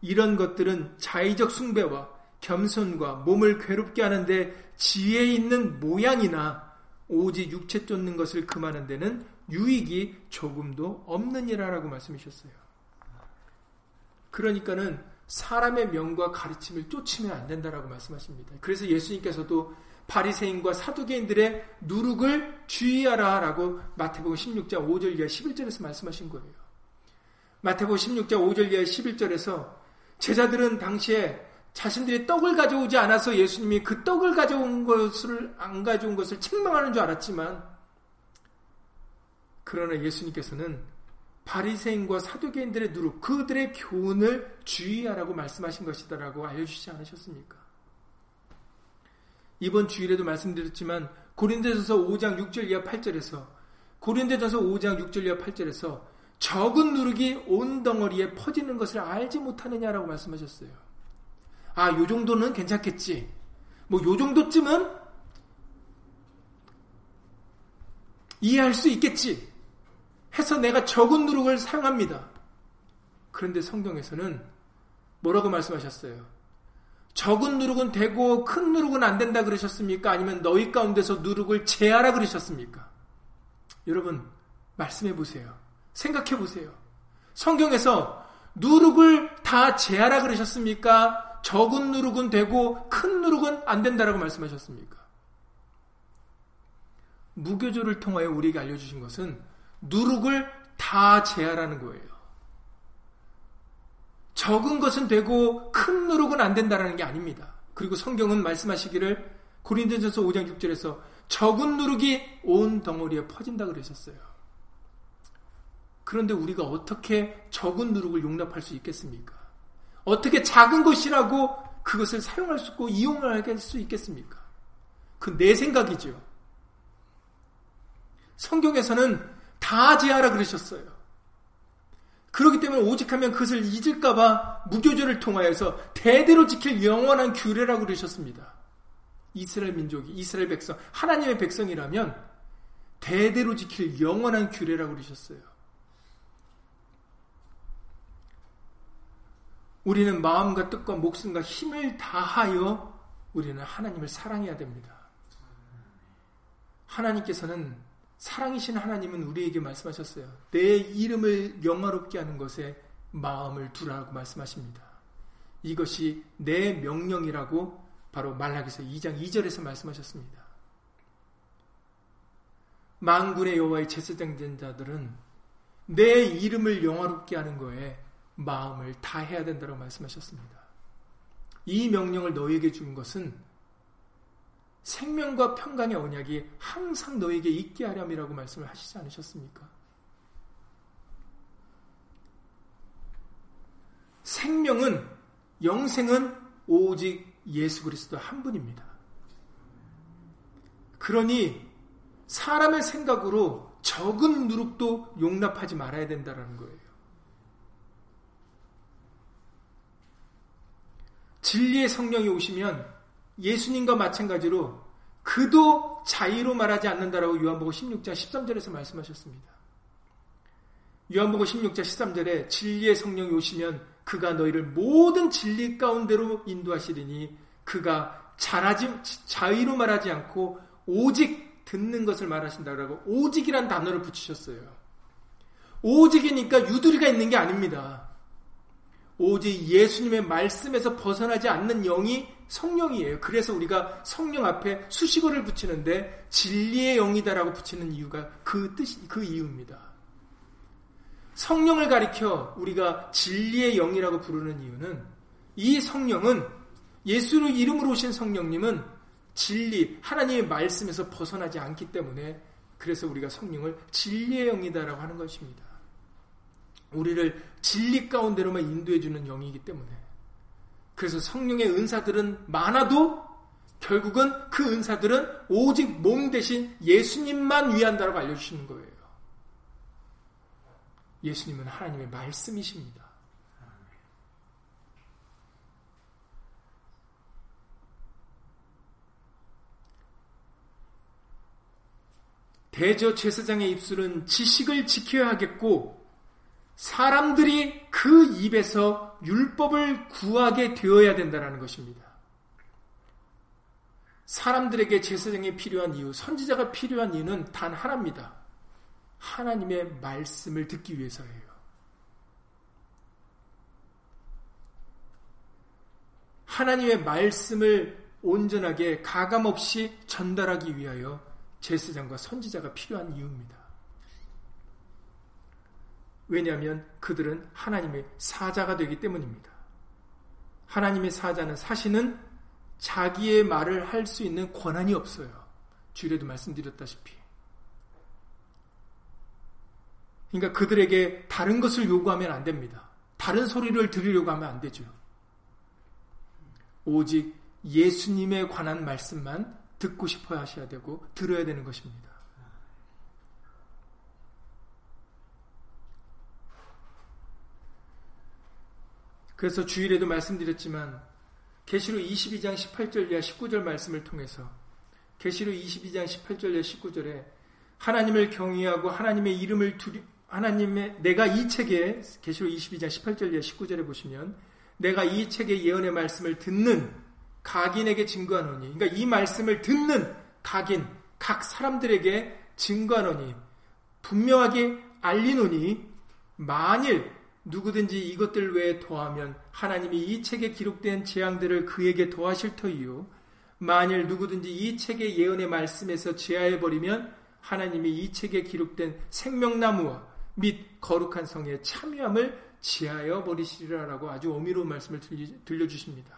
이런 것들은 자의적 숭배와 겸손과 몸을 괴롭게 하는데 지혜 있는 모양이나 오직 육체 쫓는 것을 금하는 데는 유익이 조금도 없느니라라고 말씀하셨어요. 그러니까는 사람의 명과 가르침을 쫓으면 안 된다라고 말씀하십니다. 그래서 예수님께서도 바리새인과 사두개인들의 누룩을 주의하라라고 마태복음 16장 5절 이하 11절에서 말씀하신 거예요. 마태복음 16장 5절 이하 11절에서 제자들은 당시에 자신들이 떡을 가져오지 않아서 예수님이 그 떡을 가져온 것을 안 가져온 것을 책망하는 줄 알았지만 그러나 예수님께서는 바리새인과 사두개인들의 누룩 그들의 교훈을 주의하라고 말씀하신 것이다라고 알려주시지 않으셨습니까? 이번 주일에도 말씀드렸지만 고린도전서 5장 6절 이하 8절에서 고린도전서 5장 6절 이하 8절에서 적은 누룩이 온 덩어리에 퍼지는 것을 알지 못하느냐라고 말씀하셨어요. 아, 요 정도는 괜찮겠지. 뭐, 요 정도쯤은 이해할 수 있겠지. 해서 내가 적은 누룩을 사용합니다. 그런데 성경에서는 뭐라고 말씀하셨어요? 적은 누룩은 되고 큰 누룩은 안 된다 그러셨습니까? 아니면 너희 가운데서 누룩을 제하라 그러셨습니까? 여러분, 말씀해 보세요. 생각해 보세요. 성경에서 누룩을 다 제하라 그러셨습니까? 적은 누룩은 되고 큰 누룩은 안 된다라고 말씀하셨습니까? 무교조를 통하여 우리에게 알려주신 것은 누룩을 다 제하라는 거예요. 적은 것은 되고 큰 누룩은 안 된다라는 게 아닙니다. 그리고 성경은 말씀하시기를 고린도전서 5장 6절에서 적은 누룩이 온 덩어리에 퍼진다 그러셨어요. 그런데 우리가 어떻게 적은 누룩을 용납할 수 있겠습니까? 어떻게 작은 것이라고 그것을 사용할 수 있고 이용할 수 있겠습니까? 그 내 생각이죠. 성경에서는 다 제하라 그러셨어요. 그렇기 때문에 오직하면 그것을 잊을까봐 무교절을 통하여서 대대로 지킬 영원한 규례라고 그러셨습니다. 이스라엘 민족이, 이스라엘 백성, 하나님의 백성이라면 대대로 지킬 영원한 규례라고 그러셨어요. 우리는 마음과 뜻과 목숨과 힘을 다하여 우리는 하나님을 사랑해야 됩니다. 하나님께서는 사랑이신 하나님은 우리에게 말씀하셨어요. 내 이름을 영화롭게 하는 것에 마음을 두라고 말씀하십니다. 이것이 내 명령이라고 바로 말라기서 2장 2절에서 말씀하셨습니다. 만군의 여호와의 제사장 된 자들은 내 이름을 영화롭게 하는 거에 마음을 다해야 된다고 말씀하셨습니다. 이 명령을 너에게 준 것은 생명과 평강의 언약이 항상 너에게 있게 하렴이라고 말씀을 하시지 않으셨습니까? 생명은 영생은 오직 예수 그리스도 한 분입니다. 그러니 사람의 생각으로 적은 누룩도 용납하지 말아야 된다는 거예요. 진리의 성령이 오시면 예수님과 마찬가지로 그도 자유로 말하지 않는다라고 요한복음 16장 13절에서 말씀하셨습니다. 요한복음 16장 13절에 진리의 성령이 오시면 그가 너희를 모든 진리 가운데로 인도하시리니 그가 잘하지 자유로 말하지 않고 오직 듣는 것을 말하신다라고 오직이란 단어를 붙이셨어요. 오직이니까 유두리가 있는 게 아닙니다. 오직 예수님의 말씀에서 벗어나지 않는 영이 성령이에요. 그래서 우리가 성령 앞에 수식어를 붙이는데 진리의 영이다라고 붙이는 이유가 그 뜻이 그 이유입니다. 성령을 가리켜 우리가 진리의 영이라고 부르는 이유는 이 성령은 예수의 이름으로 오신 성령님은 진리 하나님의 말씀에서 벗어나지 않기 때문에 그래서 우리가 성령을 진리의 영이다라고 하는 것입니다. 우리를 진리 가운데로만 인도해 주는 영이기 때문에 그래서 성령의 은사들은 많아도 결국은 그 은사들은 오직 몸 대신 예수님만 위한다라고 알려주시는 거예요. 예수님은 하나님의 말씀이십니다. 대저 제사장의 입술은 지식을 지켜야 하겠고 사람들이 그 입에서 율법을 구하게 되어야 된다는 것입니다. 사람들에게 제사장이 필요한 이유, 선지자가 필요한 이유는 단 하나입니다. 하나님의 말씀을 듣기 위해서예요. 하나님의 말씀을 온전하게 가감없이 전달하기 위하여 제사장과 선지자가 필요한 이유입니다. 왜냐하면 그들은 하나님의 사자가 되기 때문입니다. 하나님의 사자는 사실은 자기의 말을 할 수 있는 권한이 없어요. 주일에도 말씀드렸다시피. 그러니까 그들에게 다른 것을 요구하면 안 됩니다. 다른 소리를 들으려고 하면 안 되죠. 오직 예수님에 관한 말씀만 듣고 싶어 하셔야 되고 들어야 되는 것입니다. 그래서 주일에도 말씀드렸지만 계시록 22장 18절 이하 19절 말씀을 통해서 계시록 22장 18절 이하 19절에 하나님을 경외하고 하나님의 이름을 두리 하나님의 내가 이 책에 계시록 22장 18절 이하 19절에 보시면 내가 이 책의 예언의 말씀을 듣는 각인에게 증거하노니 그러니까 이 말씀을 듣는 각인 각 사람들에게 증거하노니 분명하게 알리노니 만일 누구든지 이것들 외에 더하면 하나님이 이 책에 기록된 재앙들을 그에게 더하실 터이요. 만일 누구든지 이 책의 예언의 말씀에서 제하해 버리면 하나님이 이 책에 기록된 생명나무와 및 거룩한 성의 참여함을 지하여 버리시리라라고 아주 어미로운 말씀을 들려주십니다.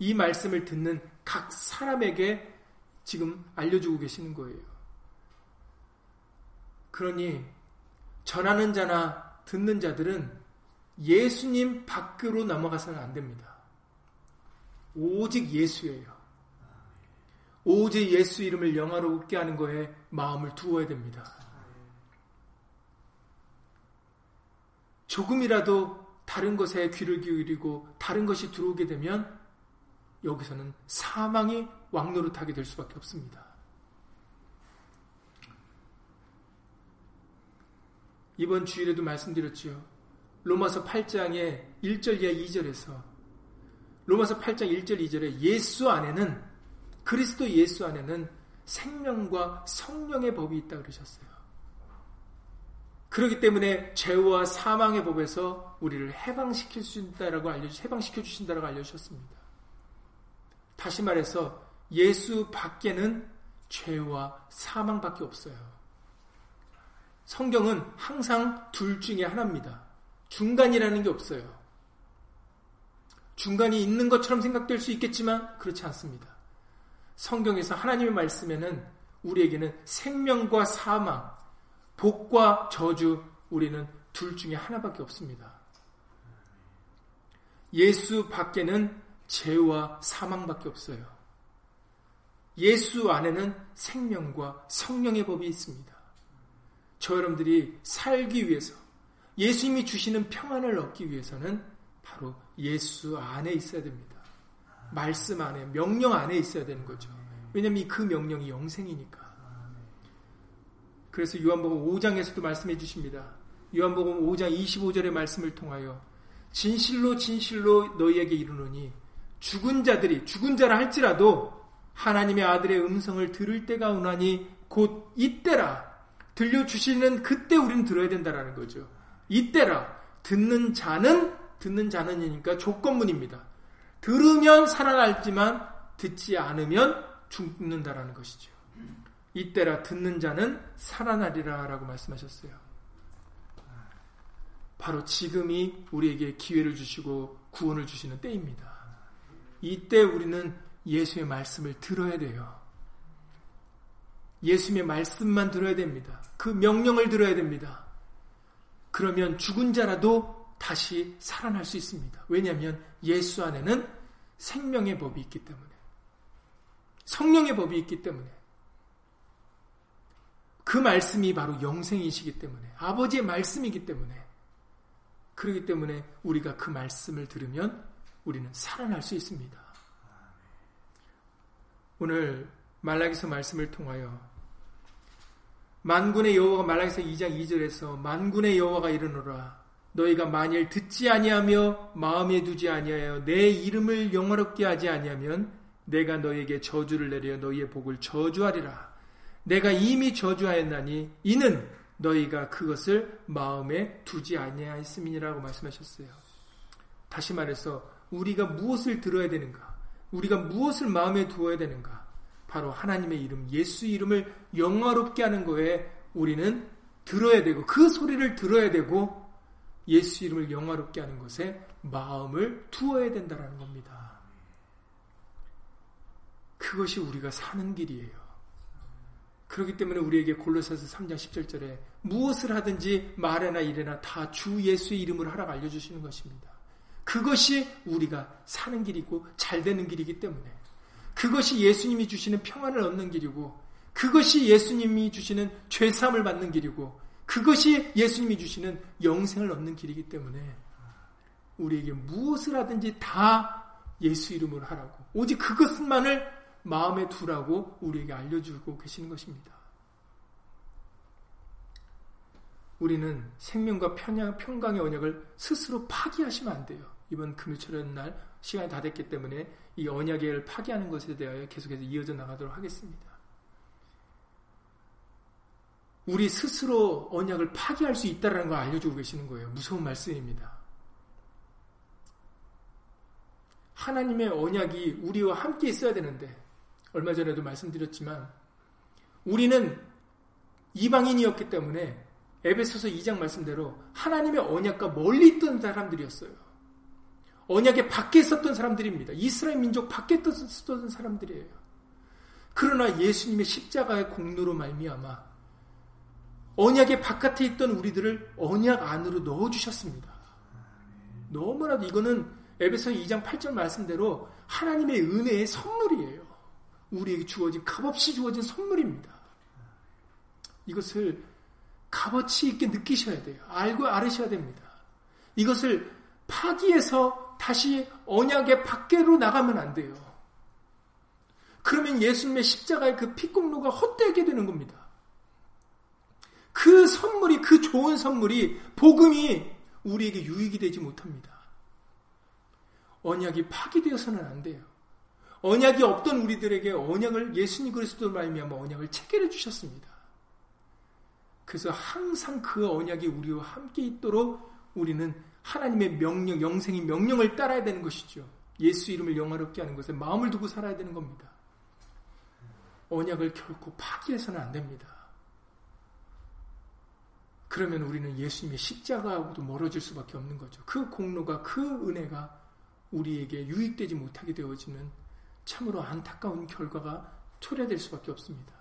이 말씀을 듣는 각 사람에게 지금 알려주고 계시는 거예요. 그러니 전하는 자나 듣는 자들은 예수님 밖으로 넘어가서는 안 됩니다. 오직 예수예요. 오직 예수 이름을 영화롭게 하는 거에 마음을 두어야 됩니다. 조금이라도 다른 것에 귀를 기울이고 다른 것이 들어오게 되면 여기서는 사망이 왕노릇하게 될 수밖에 없습니다. 이번 주일에도 말씀드렸지요. 로마서 8장의 1절 이하 2절에서 로마서 8장 1절 2절에 예수 안에는 그리스도 예수 안에는 생명과 성령의 법이 있다 그러셨어요. 그렇기 때문에 죄와 사망의 법에서 우리를 해방시킬 수 있다라고 알려 해방시켜 주신다라고 알려 주셨습니다. 다시 말해서 예수 밖에는 죄와 사망밖에 없어요. 성경은 항상 둘 중에 하나입니다. 중간이라는 게 없어요. 중간이 있는 것처럼 생각될 수 있겠지만 그렇지 않습니다. 성경에서 하나님의 말씀에는 우리에게는 생명과 사망, 복과 저주, 우리는 둘 중에 하나밖에 없습니다. 예수 밖에는 죄와 사망밖에 없어요. 예수 안에는 생명과 성령의 법이 있습니다. 저 여러분들이 살기 위해서 예수님이 주시는 평안을 얻기 위해서는 바로 예수 안에 있어야 됩니다. 말씀 안에, 명령 안에 있어야 되는 거죠. 왜냐하면 그 명령이 영생이니까. 그래서 요한복음 5장에서도 말씀해 주십니다. 요한복음 5장 25절의 말씀을 통하여 진실로 진실로 너희에게 이르노니 죽은 자들이 죽은 자라 할지라도 하나님의 아들의 음성을 들을 때가 오나니 곧 이때라 들려주시는 그때 우리는 들어야 된다라는 거죠. 이때라 듣는 자는 듣는 자는이니까 조건문입니다. 들으면 살아날지만 듣지 않으면 죽는다라는 것이죠. 이때라 듣는 자는 살아나리라 라고 말씀하셨어요. 바로 지금이 우리에게 기회를 주시고 구원을 주시는 때입니다. 이때 우리는 예수의 말씀을 들어야 돼요. 예수님의 말씀만 들어야 됩니다. 그 명령을 들어야 됩니다. 그러면 죽은 자라도 다시 살아날 수 있습니다. 왜냐하면 예수 안에는 생명의 법이 있기 때문에. 성령의 법이 있기 때문에. 그 말씀이 바로 영생이시기 때문에. 아버지의 말씀이기 때문에. 그렇기 때문에 우리가 그 말씀을 들으면 우리는 살아날 수 있습니다. 오늘 말라기서 말씀을 통하여 만군의 여호와가 말라기서 2장 2절에서 만군의 여호와가 이르노라 너희가 만일 듣지 아니하며 마음에 두지 아니하여 내 이름을 영화롭게 하지 아니하면 내가 너희에게 저주를 내려 너희의 복을 저주하리라. 내가 이미 저주하였나니 이는 너희가 그것을 마음에 두지 아니하였음이라고 말씀하셨어요. 다시 말해서 우리가 무엇을 들어야 되는가? 우리가 무엇을 마음에 두어야 되는가? 바로 하나님의 이름, 예수 이름을 영화롭게 하는 거에 우리는 들어야 되고 그 소리를 들어야 되고 예수 이름을 영화롭게 하는 것에 마음을 두어야 된다는 겁니다. 그것이 우리가 사는 길이에요. 그렇기 때문에 우리에게 골로새서 3장 17절에 무엇을 하든지 말에나 일에나 다 주 예수의 이름을 하라고 알려주시는 것입니다. 그것이 우리가 사는 길이고 잘 되는 길이기 때문에 그것이 예수님이 주시는 평안을 얻는 길이고 그것이 예수님이 주시는 죄사함을 받는 길이고 그것이 예수님이 주시는 영생을 얻는 길이기 때문에 우리에게 무엇을 하든지 다 예수 이름으로 하라고 오직 그것만을 마음에 두라고 우리에게 알려주고 계시는 것입니다. 우리는 생명과 평강의 언약을 스스로 파기하시면 안 돼요. 이번 금요철의 날 시간이 다 됐기 때문에 이 언약을 파기하는 것에 대하여 계속해서 이어져 나가도록 하겠습니다. 우리 스스로 언약을 파기할 수 있다는 걸 알려주고 계시는 거예요. 무서운 말씀입니다. 하나님의 언약이 우리와 함께 있어야 되는데, 얼마 전에도 말씀드렸지만, 우리는 이방인이었기 때문에, 에베소서 2장 말씀대로 하나님의 언약과 멀리 있던 사람들이었어요. 언약의 밖에 있었던 사람들입니다. 이스라엘 민족 밖에 있었던 사람들이에요. 그러나 예수님의 십자가의 공로로 말미암아 언약의 바깥에 있던 우리들을 언약 안으로 넣어 주셨습니다. 너무나도 이거는 에베소 2장 8절 말씀대로 하나님의 은혜의 선물이에요. 우리에게 주어진 값없이 주어진 선물입니다. 이것을 값어치 있게 느끼셔야 돼요. 알고 알으셔야 됩니다. 이것을 파기해서 다시 언약의 밖으로 나가면 안 돼요. 그러면 예수님의 십자가의 그 피공로가 헛되게 되는 겁니다. 그 선물이, 그 좋은 선물이, 복음이 우리에게 유익이 되지 못합니다. 언약이 파기되어서는 안 돼요. 언약이 없던 우리들에게 언약을 예수님 그리스도로 말미암아 언약을 체결해 주셨습니다. 그래서 항상 그 언약이 우리와 함께 있도록 우리는 하나님의 명령, 영생의 명령을 따라야 되는 것이죠. 예수 이름을 영화롭게 하는 것에 마음을 두고 살아야 되는 겁니다. 언약을 결코 파기해서는 안 됩니다. 그러면 우리는 예수님의 십자가하고도 멀어질 수밖에 없는 거죠. 그 공로가 그 은혜가 우리에게 유익되지 못하게 되어지는 참으로 안타까운 결과가 초래될 수밖에 없습니다.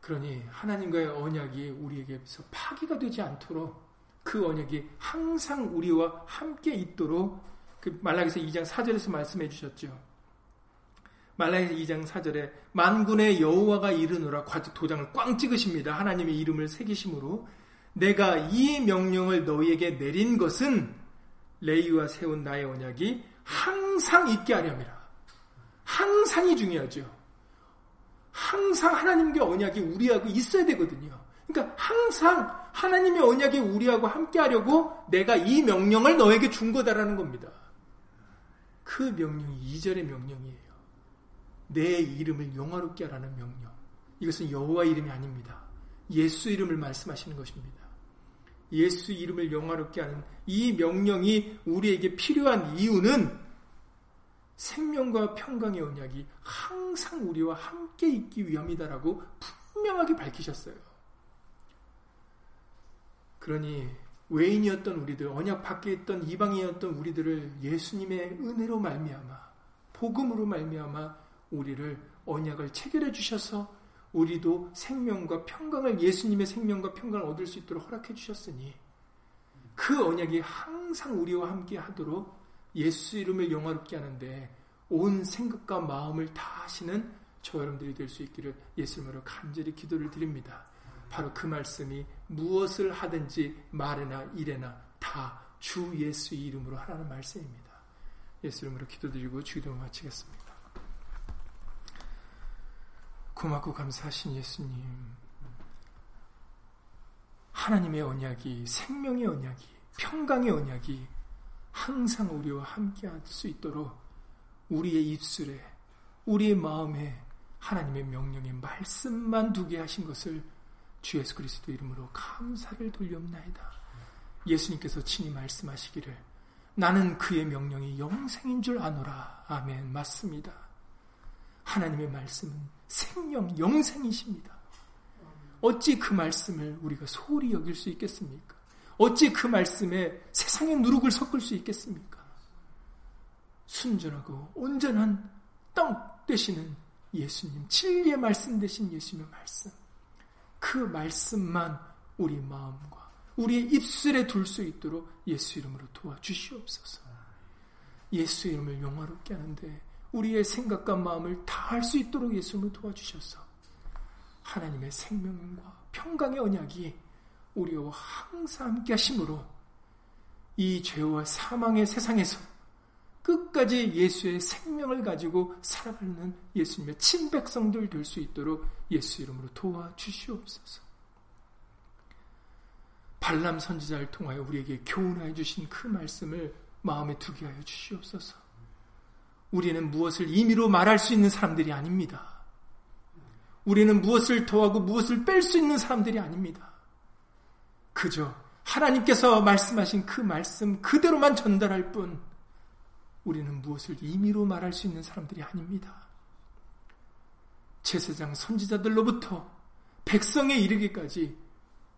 그러니 하나님과의 언약이 우리에게서 파기가 되지 않도록 그 언약이 항상 우리와 함께 있도록 그 말라기서 2장 4절에서 말씀해 주셨죠. 말라기서 2장 4절에 만군의 여호와가 이르노라 도장을 꽝 찍으십니다. 하나님의 이름을 새기심으로 내가 이 명령을 너희에게 내린 것은 레이와 세운 나의 언약이 항상 있게 하렵니다. 항상이 중요하죠. 항상 하나님께 언약이 우리하고 있어야 되거든요. 그러니까 항상 하나님의 언약이 우리하고 함께 하려고 내가 이 명령을 너에게 준 거다라는 겁니다. 그 명령이 2절의 명령이에요. 내 이름을 영화롭게 하라는 명령. 이것은 여호와 이름이 아닙니다. 예수 이름을 말씀하시는 것입니다. 예수 이름을 영화롭게 하는 이 명령이 우리에게 필요한 이유는 생명과 평강의 언약이 항상 우리와 함께 있기 위함이다라고 분명하게 밝히셨어요. 그러니 외인이었던 우리들, 언약 밖에 있던 이방인이었던 우리들을 예수님의 은혜로 말미암아 복음으로 말미암아 우리를 언약을 체결해 주셔서 우리도 생명과 평강을 예수님의 생명과 평강을 얻을 수 있도록 허락해 주셨으니 그 언약이 항상 우리와 함께 하도록 예수 이름을 영화롭게 하는데 온 생각과 마음을 다 하시는 저 여러분들이 될 수 있기를 예수님으로 간절히 기도를 드립니다. 바로 그 말씀이 무엇을 하든지 말이나 일에나 다 주 예수 이름으로 하라는 말씀입니다. 예수 이름으로 기도드리고 주기도 마치겠습니다. 고맙고 감사하신 예수님. 하나님의 언약이, 생명의 언약이, 평강의 언약이 항상 우리와 함께 할 수 있도록 우리의 입술에, 우리의 마음에 하나님의 명령의 말씀만 두게 하신 것을 주 예수 그리스도 이름으로 감사를 돌려옵나이다. 예수님께서 친히 말씀하시기를 나는 그의 명령이 영생인 줄 아노라. 아멘. 맞습니다. 하나님의 말씀은 생명, 영생이십니다. 어찌 그 말씀을 우리가 소홀히 여길 수 있겠습니까? 어찌 그 말씀에 세상의 누룩을 섞을 수 있겠습니까? 순전하고 온전한 떡 되시는 예수님, 진리의 말씀 되신 예수님의 말씀. 그 말씀만 우리 마음과 우리의 입술에 둘 수 있도록 예수 이름으로 도와주시옵소서. 예수 이름을 영화롭게 하는데 우리의 생각과 마음을 다 할 수 있도록 예수님을 도와주셔서 하나님의 생명과 평강의 언약이 우리와 항상 함께 하심으로 이 죄와 사망의 세상에서 끝까지 예수의 생명을 가지고 살아가는 예수님의 친백성들 될 수 있도록 예수 이름으로 도와주시옵소서. 발람 선지자를 통하여 우리에게 교훈하여 주신 그 말씀을 마음에 두게 하여 주시옵소서. 우리는 무엇을 임의로 말할 수 있는 사람들이 아닙니다. 우리는 무엇을 더하고 무엇을 뺄 수 있는 사람들이 아닙니다. 그저 하나님께서 말씀하신 그 말씀 그대로만 전달할 뿐 우리는 무엇을 임의로 말할 수 있는 사람들이 아닙니다. 제사장 선지자들로부터 백성에 이르기까지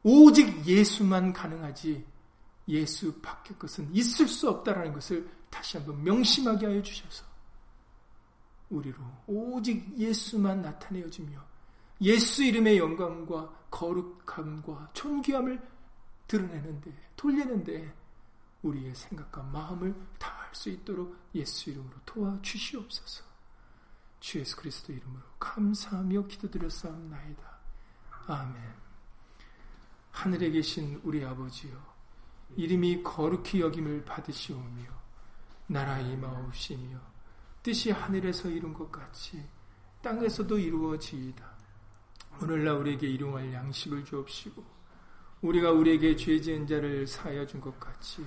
오직 예수만 가능하지 예수 밖의 것은 있을 수 없다라는 것을 다시 한번 명심하게 하여 주셔서 우리로 오직 예수만 나타내어지며 예수 이름의 영광과 거룩함과 존귀함을 드러내는데 돌리는데 우리의 생각과 마음을 다할 수 있도록 예수 이름으로 도와주시옵소서. 주 예수 그리스도 이름으로 감사하며 기도드렸사옵나이다. 아멘. 하늘에 계신 우리 아버지여 이름이 거룩히 여김을 받으시오며 나라 임하옵시며 뜻이 하늘에서 이룬 것 같이 땅에서도 이루어지이다. 오늘날 우리에게 일용할 양식을 주옵시고 우리가 우리에게 죄 지은 자를 사하여 준 것 같이